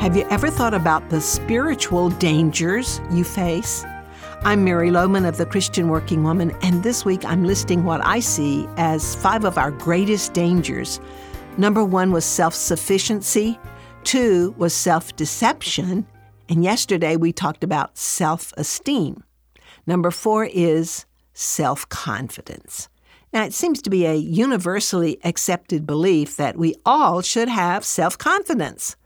Have you ever thought about the spiritual dangers you face? I'm Mary Lowman of the Christian Working Woman, and this week I'm listing what I see as five of our greatest dangers. Number one was self sufficiency, two was self deception, and yesterday we talked about self esteem. Number four is self confidence. Now, it seems to be a universally accepted belief that we all should have self confidence.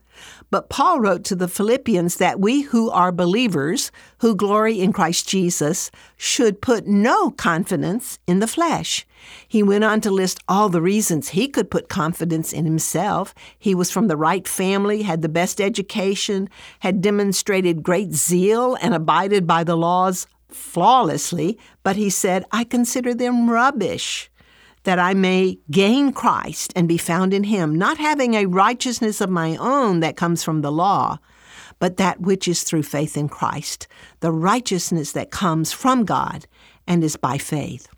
But Paul wrote to the Philippians that we who are believers, who glory in Christ Jesus, should put no confidence in the flesh. He went on to list all the reasons he could put confidence in himself. He was from the right family, had the best education, had demonstrated great zeal, and abided by the laws flawlessly, but he said, I consider them rubbish, that I may gain Christ and be found in him, not having a righteousness of my own that comes from the law, but that which is through faith in Christ, the righteousness that comes from God and is by faith.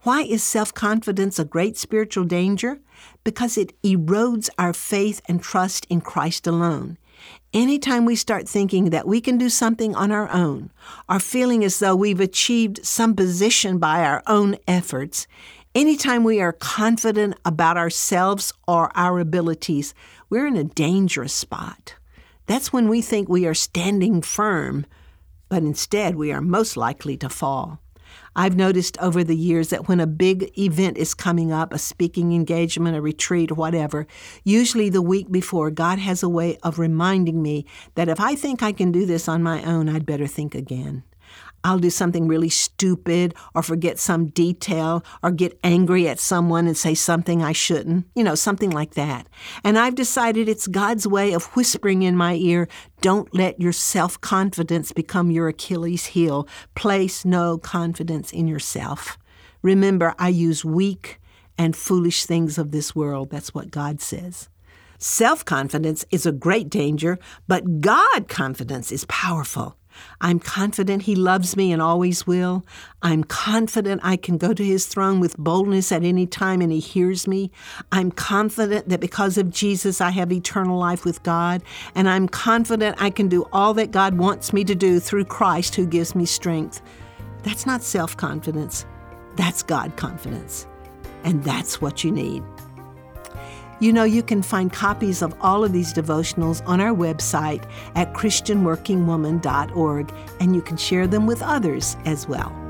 Why is self confidence a great spiritual danger? Because it erodes our faith and trust in Christ alone. Anytime we start thinking that we can do something on our own, or feeling as though we've achieved some position by our own efforts, anytime we are confident about ourselves or our abilities, we're in a dangerous spot. That's when we think we are standing firm, but instead we are most likely to fall. I've noticed over the years that when a big event is coming up, a speaking engagement, a retreat, whatever, usually the week before, God has a way of reminding me that if I think I can do this on my own, I'd better think again. I'll do something really stupid or forget some detail or get angry at someone and say something I shouldn't, you know, something like that. And I've decided it's God's way of whispering in my ear don't let your self confidence become your Achilles heel. Place no confidence in yourself. Remember, I use weak and foolish things of this world. That's what God says. Self confidence is a great danger, but God confidence is powerful. I'm confident He loves me and always will. I'm confident I can go to His throne with boldness at any time and He hears me. I'm confident that because of Jesus, I have eternal life with God. And I'm confident I can do all that God wants me to do through Christ who gives me strength. That's not self confidence, that's God confidence. And that's what you need. You know, you can find copies of all of these devotionals on our website at ChristianWorkingWoman.org, and you can share them with others as well.